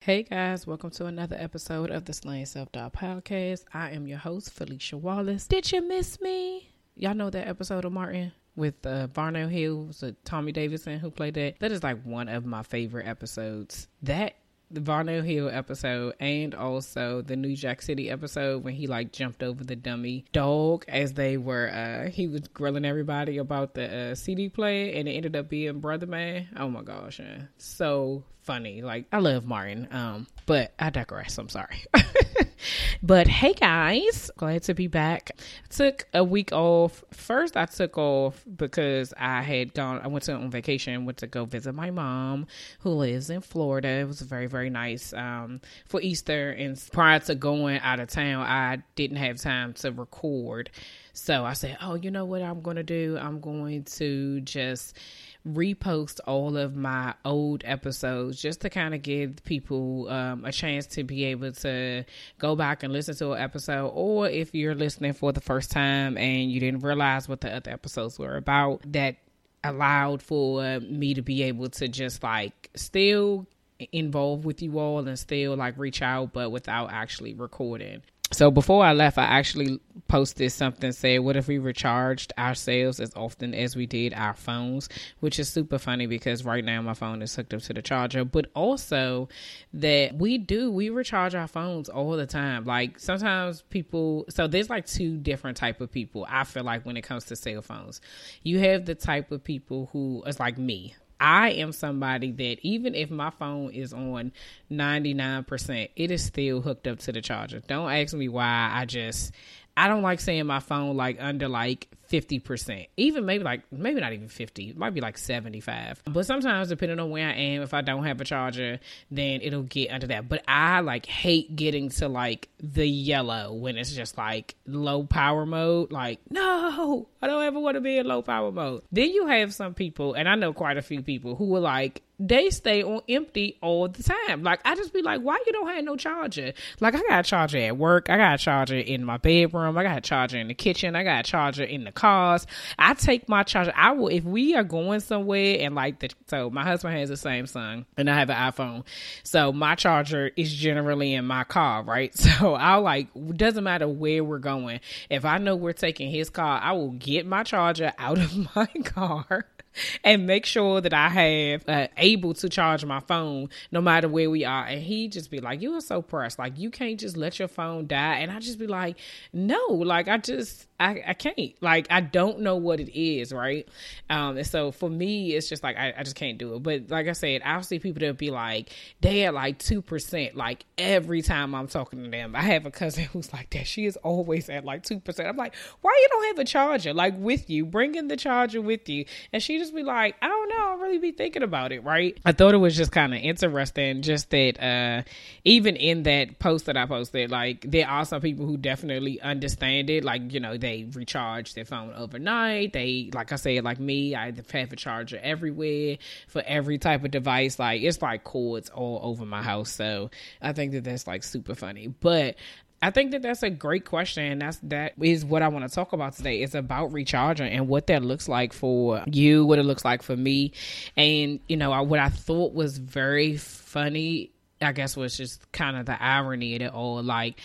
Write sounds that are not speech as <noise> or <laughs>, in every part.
Hey guys, welcome to another episode of the Slaying Self Doubt Podcast. I am your host, Felicia Wallace. Did you miss me? Y'all know that episode of Martin with uh, Varnell Hill, so Tommy Davidson who played that? That is like one of my favorite episodes. That the Varnell Hill episode and also the New Jack City episode when he like jumped over the dummy dog as they were uh he was grilling everybody about the uh, CD player and it ended up being Brother Man. Oh my gosh, so funny. Like I love Martin. Um, but I digress. I'm sorry. <laughs> but hey guys, glad to be back. Took a week off. First, I took off because I had gone. I went to on vacation. Went to go visit my mom who lives in Florida. It was very very nice um, for Easter. And prior to going out of town, I didn't have time to record. So I said, oh, you know what I'm going to do? I'm going to just repost all of my old episodes just to kind of give people um, a chance to be able to go back and listen to an episode. Or if you're listening for the first time and you didn't realize what the other episodes were about, that allowed for me to be able to just like still involve with you all and still like reach out but without actually recording so before I left, I actually posted something said, "What if we recharged ourselves as often as we did our phones?" Which is super funny because right now my phone is hooked up to the charger, but also that we do we recharge our phones all the time. Like sometimes people, so there's like two different type of people. I feel like when it comes to cell phones, you have the type of people who is like me I am somebody that even if my phone is on 99%, it is still hooked up to the charger. Don't ask me why. I just I don't like seeing my phone like under like 50%. Even maybe like maybe not even 50. It might be like 75. But sometimes depending on where I am, if I don't have a charger, then it'll get under that. But I like hate getting to like the yellow when it's just like low power mode. Like, no, I don't ever want to be in low power mode. Then you have some people, and I know quite a few people who are like, they stay on empty all the time. Like I just be like, why you don't have no charger? Like I got a charger at work, I got a charger in my bedroom, I got a charger in the kitchen, I got a charger in the cars. I take my charger. I will if we are going somewhere and like the so my husband has the Samsung and I have an iPhone, so my charger is generally in my car, right? <laughs> So I like doesn't matter where we're going. If I know we're taking his car, I will get my charger out <laughs> of my car and make sure that I have uh, able to charge my phone no matter where we are. And he just be like, "You are so pressed. Like you can't just let your phone die." And I just be like, "No, like I just I, I can't. Like I don't know what it is, right? Um, and so for me, it's just like I, I just can't do it. But like I said, I'll see people that be like they at like two percent, like every time I'm talking to them. I have a cousin <laughs> who's like that. She is always at like two percent. I'm like, why you don't have a charger like with you? Bring in the charger with you, and she just be like, I don't know. I really be thinking about it, right? I thought it was just kind of interesting, just that uh, even in that post that I posted, like there are some people who definitely understand it, like you know. They they recharge their phone overnight. They, like I said, like me, I have a charger everywhere for every type of device. Like it's like cords all over my house. So I think that that's like super funny. But I think that that's a great question. That's that is what I want to talk about today. It's about recharging and what that looks like for you, what it looks like for me, and you know what I thought was very funny. I guess was just kind of the irony of it all. Like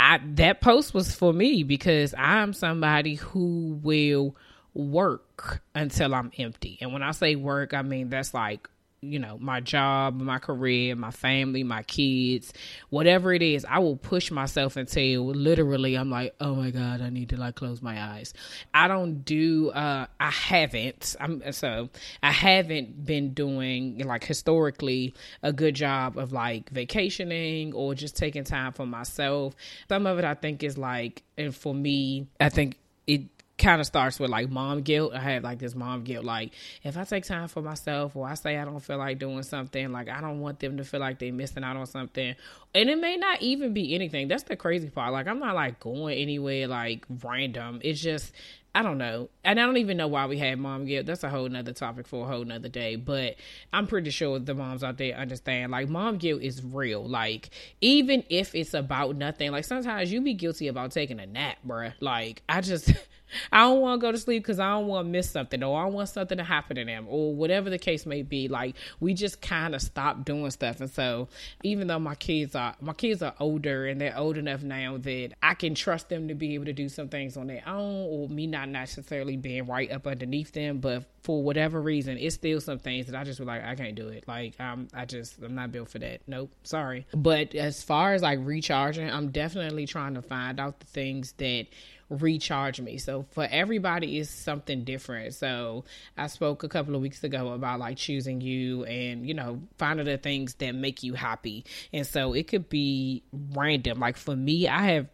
I that post was for me because I'm somebody who will work until I'm empty. And when I say work, I mean that's like you know, my job, my career, my family, my kids, whatever it is, I will push myself until literally I'm like, oh my God, I need to like close my eyes. I don't do, uh, I haven't, I'm so I haven't been doing like historically a good job of like vacationing or just taking time for myself. Some of it I think is like, and for me, I think it kind of starts with like mom guilt. I had like this mom guilt. Like if I take time for myself or I say I don't feel like doing something, like I don't want them to feel like they're missing out on something. And it may not even be anything. That's the crazy part. Like I'm not like going anywhere like random. It's just I don't know. And I don't even know why we had mom guilt. That's a whole nother topic for a whole nother day. But I'm pretty sure the moms out there understand like mom guilt is real. Like, even if it's about nothing, like sometimes you be guilty about taking a nap, bruh. Like, I just <laughs> I don't want to go to sleep because I don't want to miss something or I want something to happen to them or whatever the case may be. Like we just kind of stop doing stuff. And so even though my kids are my kids are older and they're old enough now that I can trust them to be able to do some things on their own or me not necessarily being right up underneath them, but for whatever reason, it's still some things that I just like, I can't do it. Like, um, I just, I'm not built for that. Nope, sorry. But as far as like recharging, I'm definitely trying to find out the things that recharge me. So for everybody is something different. So I spoke a couple of weeks ago about like choosing you and you know finding the things that make you happy. And so it could be random. Like for me, I have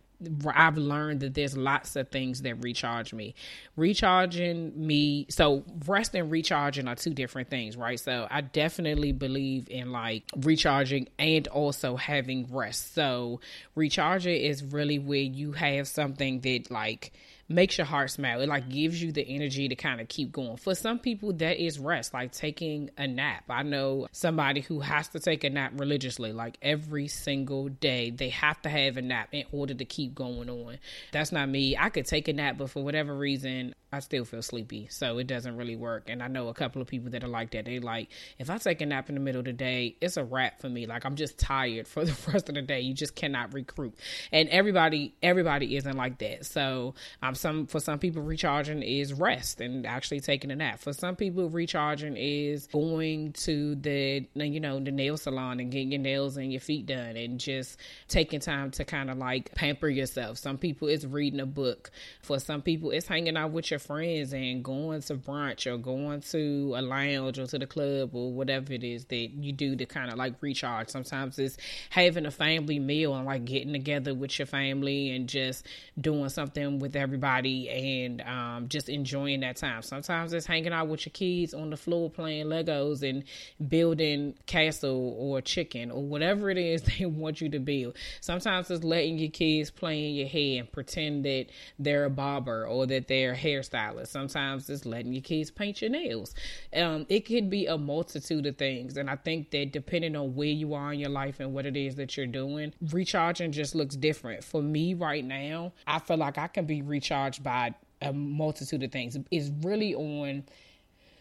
I've learned that there's lots of things that recharge me. Recharging me, so rest and recharging are two different things, right? So I definitely believe in like recharging and also having rest. So recharging is really where you have something that like makes your heart smile. It like gives you the energy to kind of keep going. For some people, that is rest, like taking a nap. I know somebody who has to take a nap religiously, like every single day. They have to have a nap in order to keep going on. That's not me. I could take a nap, but for whatever reason, I still feel sleepy. So it doesn't really work. And I know a couple of people that are like that. They like, if I take a nap in the middle of the day, it's a wrap for me. Like I'm just tired for <laughs> the rest of the day. You just cannot recruit. And everybody, everybody isn't like that. So um, some for some people recharging is rest and actually taking a nap. For some people, recharging is going to the you know the nail salon and getting your nails and your feet done and just taking time to kind of like pamper yourself. Some people it's reading a book. For some people, it's hanging out with your friends and going to brunch or going to a lounge or to the club or whatever it is that you do to kind of like recharge. Sometimes it's having a family meal and like getting together with your family and just doing something with everybody and um, just enjoying that time. Sometimes it's hanging out with your kids on the floor playing Legos and building castle or chicken or whatever it is <laughs> they want you to build. Sometimes it's letting your kids play in your hair and pretend that they're a barber or that they're a hairstylist. Sometimes it's letting your kids paint your nails. Um, it could be a multitude of things. And I think that depending on where you are in your life and what it is that you're doing, recharging just looks different. For me right now, I feel like I can be recharged by a multitude of things. It's really on.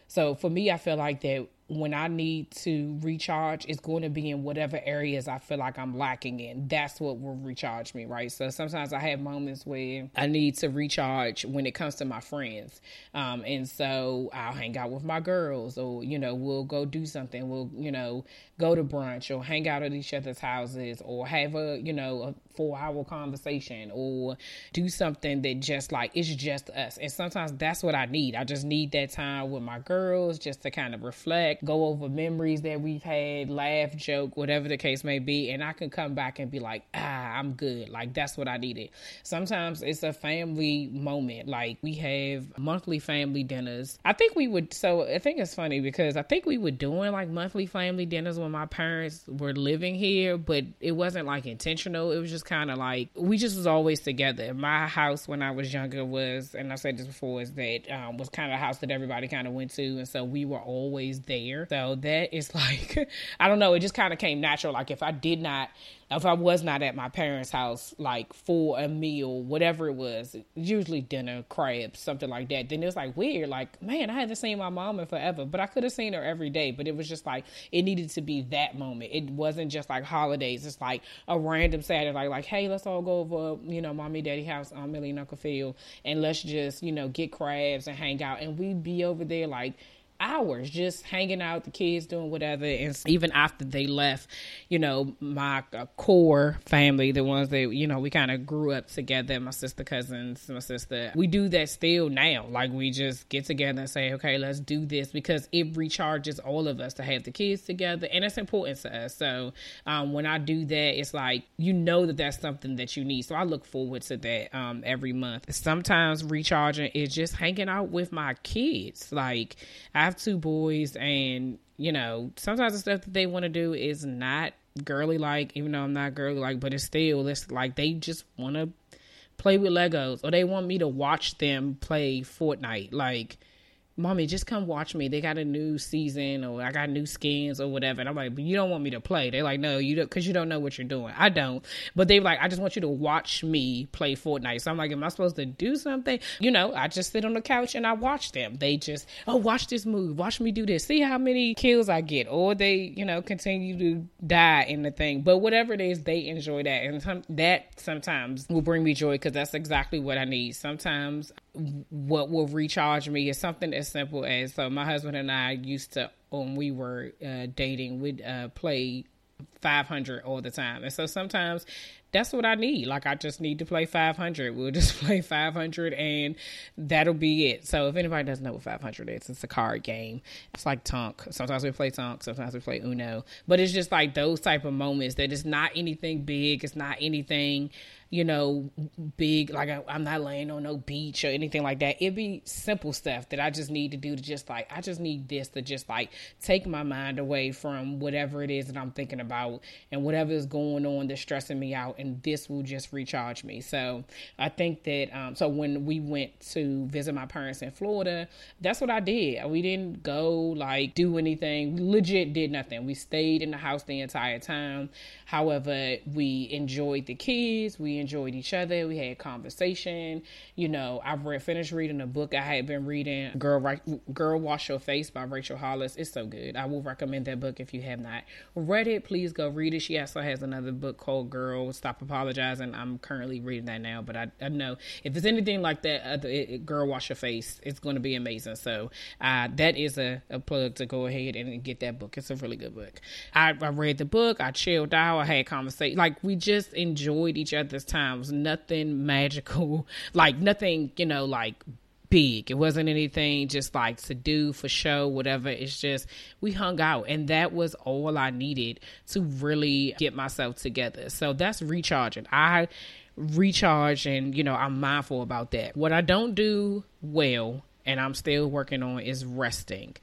So for me, I feel like that when I need to recharge, it's going to be in whatever areas I feel like I'm lacking in. That's what will recharge me, right? So sometimes I have moments where I need to recharge when it comes to my friends. Um, and so I'll hang out with my girls, or, you know, we'll go do something. We'll, you know, go to brunch or hang out at each other's houses or have a, you know, a four hour conversation or do something that just like it's just us. And sometimes that's what I need. I just need that time with my girls just to kind of reflect, go over memories that we've had, laugh, joke, whatever the case may be. And I can come back and be like, ah, I'm good. Like that's what I needed. Sometimes it's a family moment. Like we have monthly family dinners. I think we would, so I think it's funny because I think we were doing like monthly family dinners when my parents were living here, but it wasn't like intentional. It was just kind of like we just was always together. My house when I was younger was, and I said this before, is that um, was kind of a house that everybody kind of went to, and so we were always there. So that is <laughs> like, I don't know, it just kind of came natural. Like if I did not if I was not at my parents' house, like for a meal, whatever it was, usually dinner, crabs, something like that, then it was like weird. Like, man, I haven't seen my mom in forever, but I could have seen her every day. But it was just like it needed to be that moment. It wasn't just like holidays. It's like a random Saturday, like, like hey, let's all go over, you know, mommy, daddy house on Millie Phil, and let's just, you know, get crabs and hang out. And we'd be over there like hours just hanging out, the kids doing whatever. And even after they left, you know, my uh, core family, the ones that, you know, we kind of grew up together, my sister, cousins, my sister, we do that still now. Like we just get together and say, okay, let's do this because it recharges all of us to have the kids together. And it's important to us. So um, when I do that, it's like, you know that that's something that you need. So I look forward to that um, every month. Sometimes recharging is just hanging out with my kids. Like, I have two boys, and you know, sometimes the stuff that they want to do is not girly like, even though I'm not girly like, but it's still it's like they just want to play with Legos or they want me to watch them play Fortnite. Like mommy, just come watch me. They got a new season or I got new skins or whatever. And I'm like, but you don't want me to play. They're like, no, you don't, cause you don't know what you're doing. I don't. But they're like, I just want you to watch me play Fortnite. So I'm like, am I supposed to do something? You know, I just sit on the couch and I watch them. They just, oh, watch this move. Watch me do this. See how many kills I get. Or they, you know, continue to die in the thing. But whatever it is, they enjoy that. And some, that sometimes will bring me joy because that's exactly what I need. Sometimes what will recharge me is something as simple as so my husband and I used to when we were uh, dating we'd uh, play 500 all the time and so sometimes that's what I need. Like I just need to play 500. We'll just <laughs> play 500 and that'll be it. So if anybody doesn't know what 500 is, it's a card game. It's like Tonk. Sometimes we play Tonk, sometimes we play Uno. But it's just like those type of moments that it's not anything big. It's not anything you know, big, like I, am not laying on no beach or anything like that. It'd be simple stuff that I just need to do to just like, I just need this to just like take my mind away from whatever it is that I'm thinking about and whatever is going on that's stressing me out. And this will just recharge me. So I think that, um, so when we went to visit my parents in Florida, that's what I did. We didn't go like do anything. We legit did nothing. We stayed in the house the entire time. However, we enjoyed the kids. We enjoyed each other. We had conversation. You know, I read finished reading a book I had been reading, Girl Girl Wash Your Face by Rachel Hollis. It's so good. I will recommend that book if you have not read it. Please go read it. She also has another book called Girl Stop Apologizing. I'm currently reading that now, but I, I know if it's anything like that, uh, it, Girl Wash Your Face, it's going to be amazing. So uh, that is a, a plug to go ahead and get that book. It's a really good book. I, I read the book. I chilled out. I had conversation. Like we just enjoyed each other's times. Nothing magical, <laughs> like nothing, you know, like big. It wasn't anything just like to do for show, whatever. It's just we hung out, and that was all I needed to really get myself together. So that's recharging. I recharge, and you know, I'm mindful about that. What I don't do well, and I'm still working on, is resting.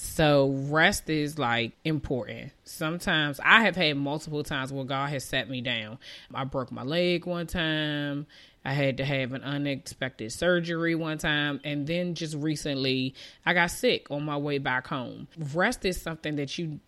So rest is like important. Sometimes I have had multiple times where God has set me down. I broke my leg one time. I had to have an unexpected surgery one time. And then just recently, I got sick on my way back home. Rest is something that you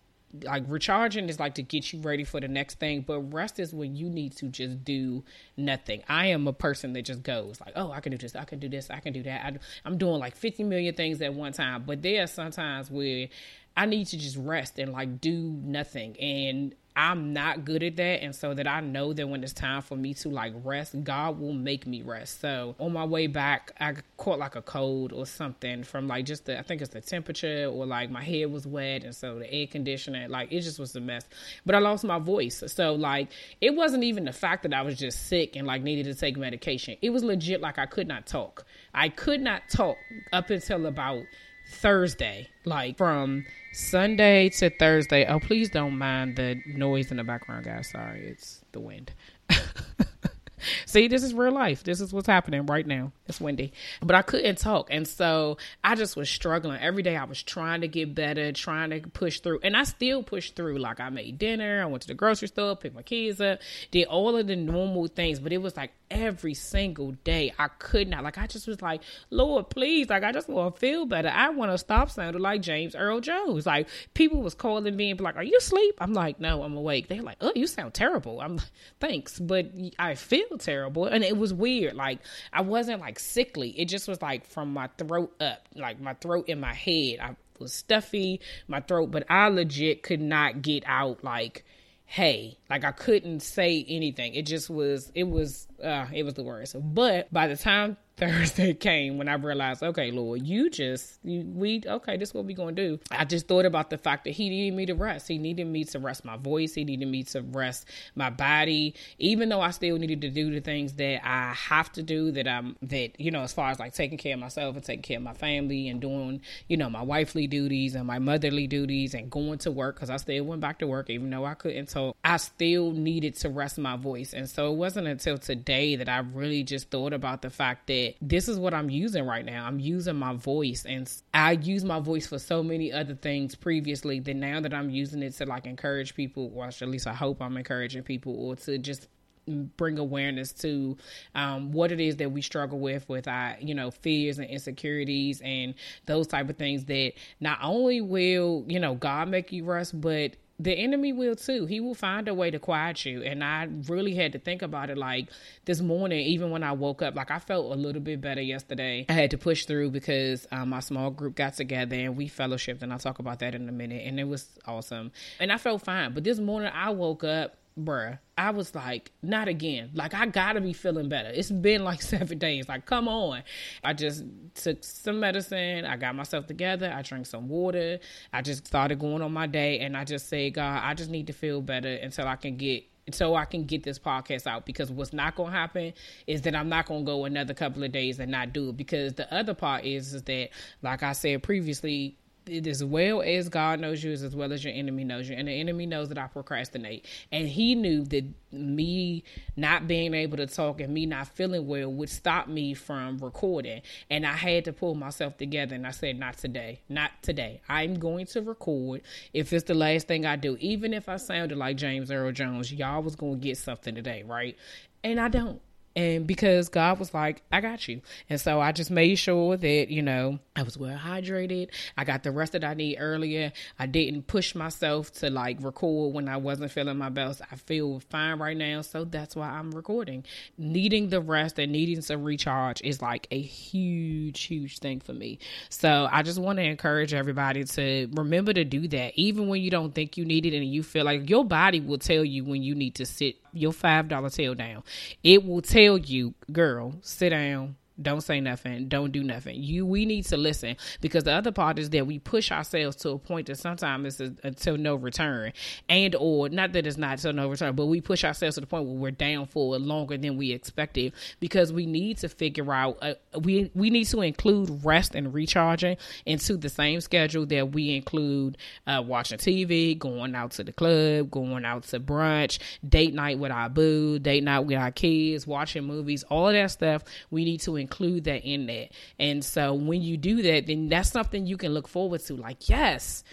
like recharging is like to get you ready for the next thing, but rest is when you need to just do nothing. I am a person that just goes like, oh, I can do this, I can do this, I can do that. I, am doing like 50 million things at one time, but there are sometimes where I need to just rest and like do nothing. And I'm not good at that. And so that I know that when it's time for me to like rest, God will make me rest. So on my way back, I caught like a cold or something from like just the, I think it's the temperature or like my head was wet. And so the air conditioner, like it just was a mess. But I lost my voice. So like it wasn't even the fact that I was just sick and like needed to take medication. It was legit like I could not talk. I could not talk up until about Thursday, like from Sunday to Thursday. Oh, please don't mind the noise in the background, guys. Sorry, it's the wind. <laughs> See, this is real life. This is what's happening right now. It's windy. But I couldn't talk. And so I just was struggling. Every day I was trying to get better, trying to push through. And I still pushed through. Like I made dinner, I went to the grocery store, picked my kids up, did all of the normal things. But it was like every single day I could not. Like I just was like, Lord, please, like I just want to feel better. I want to stop sounding like James Earl Jones. Like people was calling me and be like, Are you asleep? I'm like, No, I'm awake. They're like, Oh, you sound terrible. I'm like, thanks, but I feel terrible. And it was weird. Like I wasn't like sickly. It just was like from my throat up, like my throat in my head. I was stuffy, my throat, but I legit could not get out like hey like i couldn't say anything. It just was it was uh it was the worst. But by the time Thursday <laughs> came when I realized, okay, Lord, you just you, we okay, this is what we gonna do. I just thought about the fact that He needed me to rest. He needed me to rest my voice. He needed me to rest my body, even though I still needed to do the things that I have to do. That I'm that you know, as far as like taking care of myself and taking care of my family and doing you know my wifely duties and my motherly duties and going to work because I still went back to work even though I couldn't. So I still needed to rest my voice, and so it wasn't until today that I really just thought about the fact that this is what I'm using right now. I'm using my voice, and I use my voice for so many other things previously. That now that I'm using it to like encourage people, or at least I hope I'm encouraging people, or to just bring awareness to um, what it is that we struggle with with our you know fears and insecurities and those type of things that not only will you know god make you rest but the enemy will too. He will find a way to quiet you. And I really had to think about it like this morning, even when I woke up, like I felt a little bit better yesterday. I had to push through because um, my small group got together and we fellowshipped, and I'll talk about that in a minute. And it was awesome. And I felt fine. But this morning, I woke up bruh, I was like, not again. Like, I gotta be feeling better. It's been like <laughs> seven days. Like, come on. I just took some medicine. I got myself together. I drank some water. I just started going on my day. And I just said, God, I just need to feel better until I can get so I can get this podcast out because what's not going to happen is that I'm not going to go another couple of days and not do it because the other part is is that like I said previously it as well as God knows you, as well as your enemy knows you. And the enemy knows that I procrastinate. And he knew that me not being able to talk and me not feeling well would stop me from recording. And I had to pull myself together and I said, Not today. Not today. I'm going to record if it's the last thing I do. Even if I sounded like James Earl Jones, y'all was going to get something today, right? And I don't and because God was like, I got you. And so I just made sure that, you know, I was well hydrated. I got the rest that I need earlier. I didn't push myself to like record when I wasn't feeling my best. I feel fine right now. So that's why I'm recording. Needing the rest and needing some recharge is like a huge, huge thing for me. So I just want to encourage everybody to remember to do that. Even when you don't think you need it and you feel like your body will tell you when you need to sit your $5 tail down. It will tell you, girl, sit down, don't say nothing. Don't do nothing. You we need to listen because the other part is that we push ourselves to a point that sometimes it's until no return and or not that it's not until no return but we push ourselves to the point where we're down for longer than we expected because we need to figure out uh, we we need to include rest and recharging into the same schedule that we include uh, watching tv going out to the club going out to brunch date night with our boo date night with our kids watching movies all of that stuff. We need to include that in that. And so when you do that, then that's something you can look forward to. Like, yes,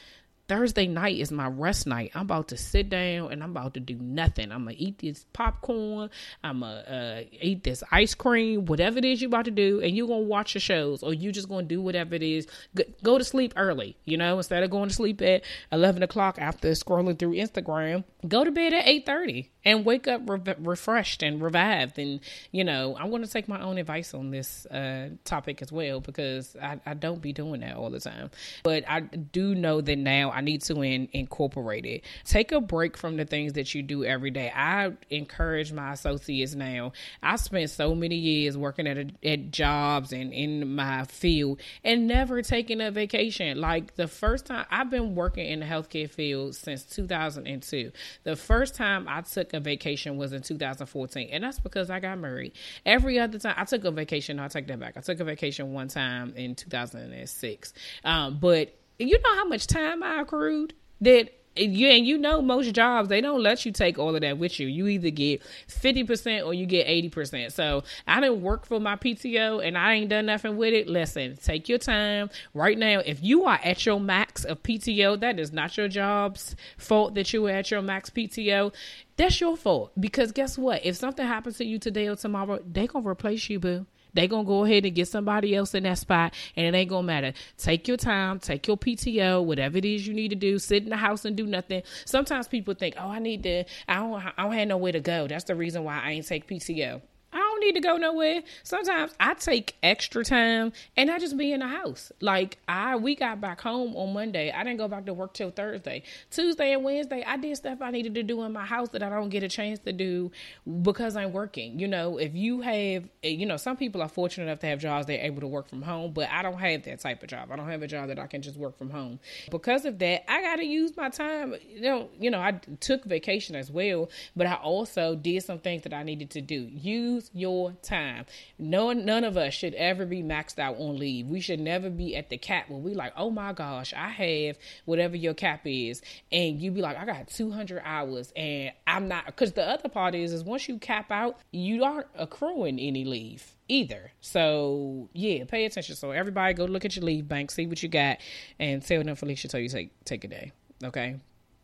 Thursday night is my rest night. I'm about to sit down and I'm about to do nothing. I'm gonna eat this popcorn. I'm gonna uh, eat this ice cream, whatever it is you're about to do, and you're gonna watch your shows or you just gonna do whatever it is. Go to sleep early, you know, instead of going to sleep at 11 o'clock after scrolling through Instagram. Go to bed at 8:30 and wake up re- refreshed and revived. And you know, I'm gonna take my own advice on this uh, topic as well because I, I don't be doing that all the time, but I do know that now I need to in, incorporate it. Take a break from the things that you do every day. I encourage my associates now. I spent so many years working at a, at jobs and in my field and never taking a vacation. Like the first time I've been working in the healthcare field since 2002. The first time I took a vacation was in 2014, and that's because I got married. Every other time I took a vacation, no, I take that back. I took a vacation one time in 2006, um, but you know how much time I accrued that you and you know most jobs they don't let you take all of that with you. You either get fifty percent or you get eighty percent. So I didn't work for my PTO and I ain't done nothing with it. Listen, take your time. Right now, if you are at your max of PTO, that is not your job's fault that you are at your max PTO. That's your fault. Because guess what? If something happens to you today or tomorrow, they gonna replace you, boo. They gonna go ahead and get somebody else in that spot, and it ain't gonna matter. Take your time, take your PTO, whatever it is you need to do. Sit in the house and do nothing. Sometimes people think, "Oh, I need to. I don't. I don't have nowhere to go. That's the reason why I ain't take PTO." Don't need to go nowhere. Sometimes I take extra time and I just be in the house. Like I we got back home on Monday. I didn't go back to work till Thursday. Tuesday and Wednesday, I did stuff I needed to do in my house that I don't get a chance to do because I'm working. You know, if you have eh, you know, some people are fortunate enough to have jobs they're able to work from home, but I don't have that type of job. I don't have a job that I can just work from home. Because of that, I got to use my time. You know, you know, I took vacation as well, but I also did some things that I needed to do. Use your time. No, none of us should ever be maxed out on leave. We should never be at the cap where we like, oh my gosh, I have whatever your cap is, and you be like, I got 200 hours, and I'm not. Because the other part is, is once you cap out, you aren't accruing any leave either. So yeah, pay attention. So everybody go look at your leave bank, see what you got, and tell them Felicia tell you take take a day. Okay?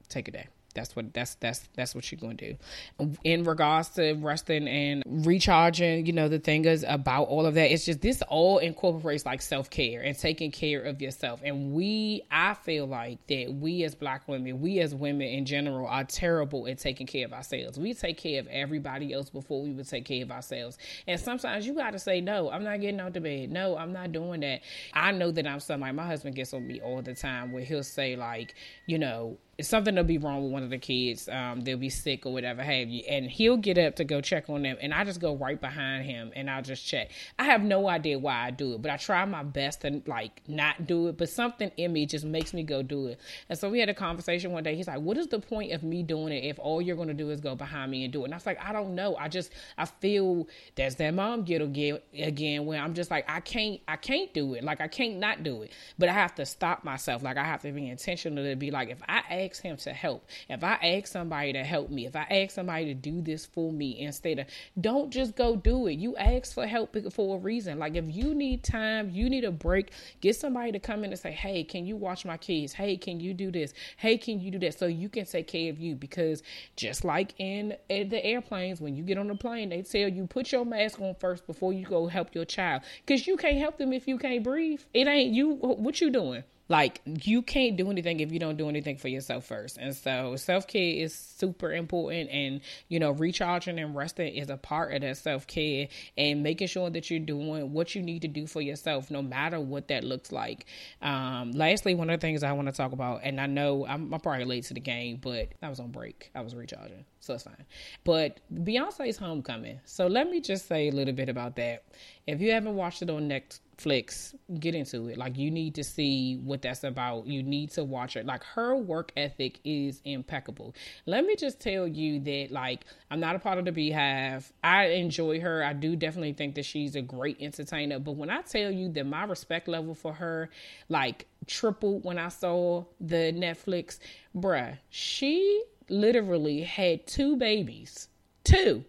Take a day. That's what that's that's that's what you're going to do. In regards to resting and recharging, you know, the thing is about all of that. It's just this all incorporates like self care and taking care of yourself. And we, I feel like that we as Black women, we as women in general, are terrible at taking care of ourselves. We take care of everybody else before we would take care of ourselves. And sometimes you got to say, no, I'm not getting out the bed. No, I'm not doing that. I know that I'm somebody. My husband gets on me all the time where he'll say like, you know, something will be wrong with one of the kids. Um, they'll be sick or whatever have you, and he'll get up to go check on them, and I just go right behind him and I'll just check. I have no idea why I do it, but I try my best to like not do it. But something in me just makes me go do it. And so we had a conversation one day. He's like, "What is the point of me doing it if all you're going to do is go behind me and do it?" And I was like, "I don't know. I just I feel that's that mom again again where I'm just like I can't I can't do it. Like I can't not do it, but I have to stop myself. Like I have to be intentional to be like if I ask him to help, if I ask somebody to help me, if I ask somebody to do this for me instead of don't just go do it. You ask for help for a reason. Like if you need time, you need a break, get somebody to come in and say, Hey, can you watch my kids? Hey, can you do this? Hey, can you do that? So you can take care of you because just like in, the airplanes, when you get on the plane, they tell you put your mask on first before you go help your child. Cause you can't help them if you can't breathe. It ain't you what you doing? Like you can't do anything if you don't do anything for yourself first. And so self-care is super important and you know recharging and resting is a part of that self-care and making sure that you're doing what you need to do for yourself no matter what that looks like. Um lastly one of the things i want to talk about and i know I'm, I'm probably late to the game but i was on break. I was recharging so it's fine. But beyonce's homecoming. So let me just say a little bit about that. If you haven't watched it on next Netflix, get into it. Like you need to see what that's about. You need to watch it. Like her work ethic is impeccable. Let me just tell you that like I'm not a part of the BeyHive. I enjoy her. I do definitely think that she's a great entertainer. But when I tell you that my respect level for her like tripled when I saw the Netflix, bruh, she literally had two babies. Two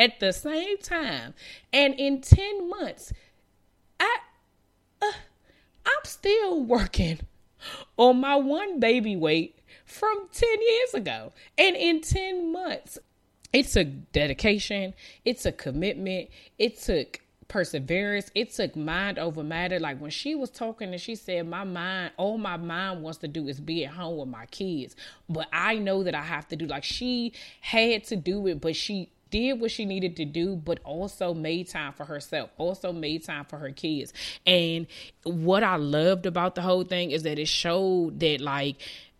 at the same time. And in 10 months, I uh, I'm still working on my one baby weight from 10 years ago. And in 10 months, it took dedication, it took commitment, it took perseverance. It took mind over matter. Like when she was talking and she said, My mind, all my mind wants to do is be at home with my kids. But I know that I have to do like she had to do it, but she did what she needed to do, but also made time for herself, also made time for her kids. And what I loved about the whole thing is that it showed that, like,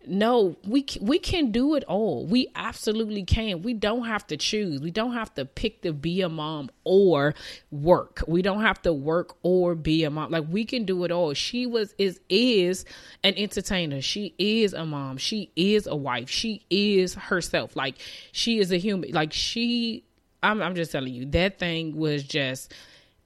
no we we can do it all. We absolutely can. We don't have to choose. We don't have to pick to be a mom or work. We don't have to work or be a mom. Like we can do it all. She was is is an entertainer. She is a mom. She is a wife. She is herself. Like she is a human. Like she i'm, I'm just telling you that thing was just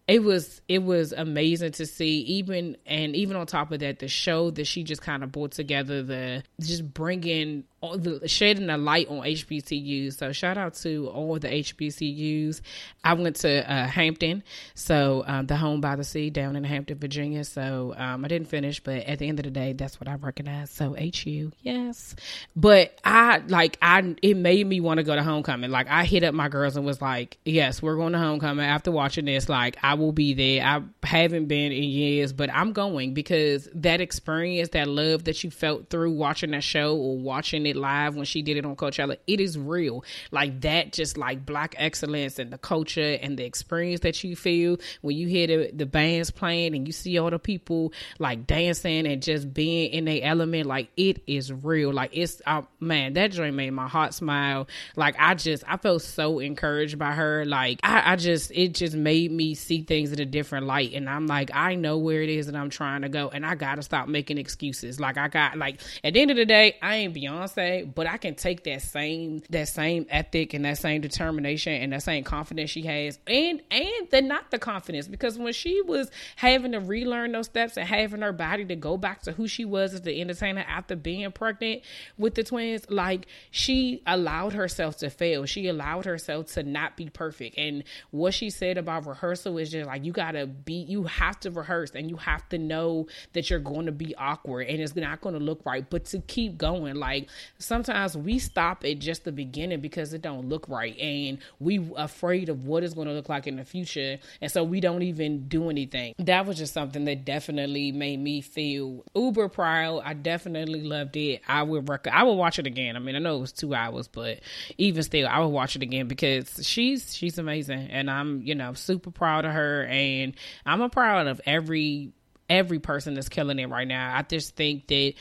it was it was amazing to see even and even on top of that the show that she just kind of brought together the just bringing all the shedding a light on HBCUs. So shout out to all the HBCUs. I went to uh, Hampton, so um, the home by the sea down in Hampton, Virginia. So um, I didn't finish, but at the end of the day, that's what I recognize. So HU, yes. But I like I it made me want to go to homecoming. Like I hit up my girls and was like, yes, we're going to homecoming. After watching this, like I will be there. I haven't been in years, but I'm going because that experience, that love that you felt through watching that show or watching it live when she did it on Coachella, it is real. Like that, just like black excellence and the culture and the experience that you feel when you hear the, the bands playing and you see all the people like dancing and just being in their element. Like it is real. Like it's, uh, man, that joint made my heart smile. Like I just, I felt so encouraged by her. Like I, I just, it just made me see things in a different light. And I'm like, I know where it is that I'm trying to go, and I gotta stop making excuses. Like I got, like at the end of the day, I ain't Beyonce, but I can take that same, that same ethic and that same determination and that same confidence she has, and and the not the confidence because when she was having to relearn those steps and having her body to go back to who she was as the entertainer after being pregnant with the twins, like she allowed herself to fail. She allowed herself to not be perfect. And what she said about rehearsal is like you gotta be, you have to rehearse and you have to know that you're going to be awkward and it's not going to look right, but to keep going. Like sometimes we stop at just the beginning because it don't look right and we afraid of what it's going to look like in the future, and so we don't even do anything. That was just something that definitely made me feel uber proud. I definitely loved it. I would rec- I would watch it again. I mean, I know it was two hours, but even still, I would watch it again because she's she's amazing, and I'm you know super proud of her, and I'm a proud of every every person that's killing it right now. I just think that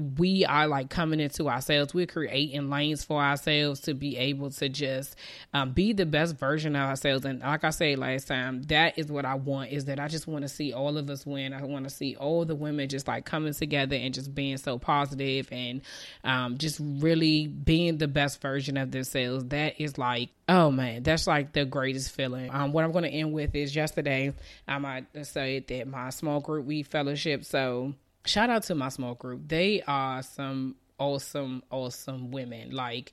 we are like coming into ourselves. We're creating lanes for ourselves to be able to just um, be the best version of ourselves. And like I said last time, that is what I want. Is that I just want to see all of us win. I want to see all the women just like coming together and just being so positive and um, just really being the best version of themselves. That is like Oh man, that's like the greatest feeling. Um, what I'm going to end with is yesterday. I might say that my small group we fellowship. So shout out to my small group. They are some awesome, awesome women. Like,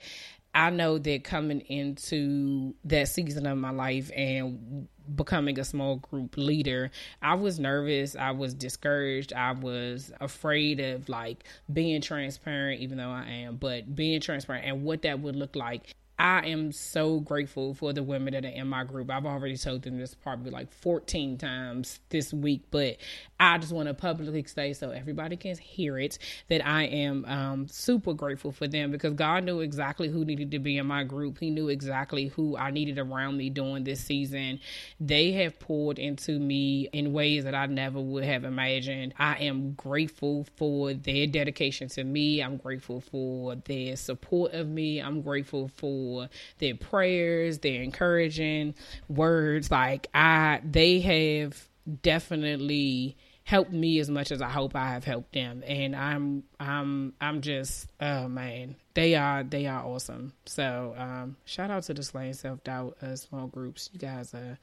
I know that coming into that season of my life and becoming a small group leader, I was nervous, I was discouraged, I was afraid of like being transparent, even though I am, but being transparent and what that would look like I am so grateful for the women that are in my group. I've already told them this probably like 14 times this week, but I just want to publicly say so everybody can hear it that I am um, super grateful for them because God knew exactly who needed to be in my group. He knew exactly who I needed around me during this season. They have poured into me in ways that I never would have imagined. I am grateful for their dedication to me. I'm grateful for their support of me. I'm grateful for their prayers, their encouraging words. Like I, they have definitely helped me as much as I hope I have helped them. And I'm, I'm, I'm just, oh man, they are, they are awesome. So, um, shout out to the Slaying Self Doubt uh, small groups. You guys are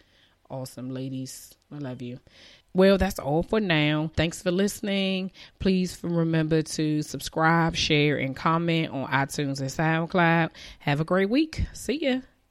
awesome ladies. I love you. Well, that's all for now. Thanks for listening. Please remember to subscribe, share, and comment on iTunes and SoundCloud. Have a great week. See ya.